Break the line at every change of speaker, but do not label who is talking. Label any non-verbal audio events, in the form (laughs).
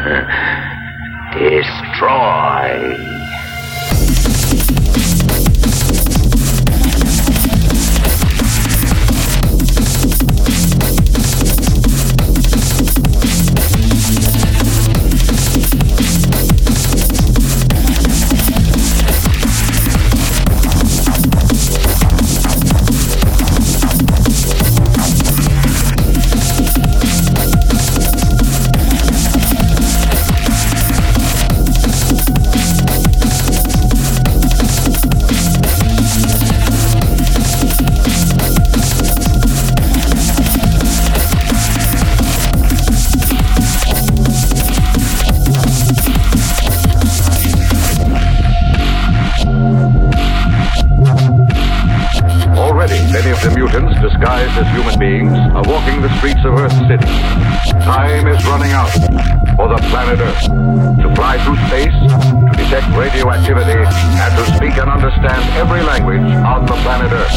(laughs) Destroy. Mutants, disguised as human beings, are walking the streets of Earth City. Time is running out for the planet Earth to fly through space, to detect radioactivity, and to speak and understand every language on the planet Earth.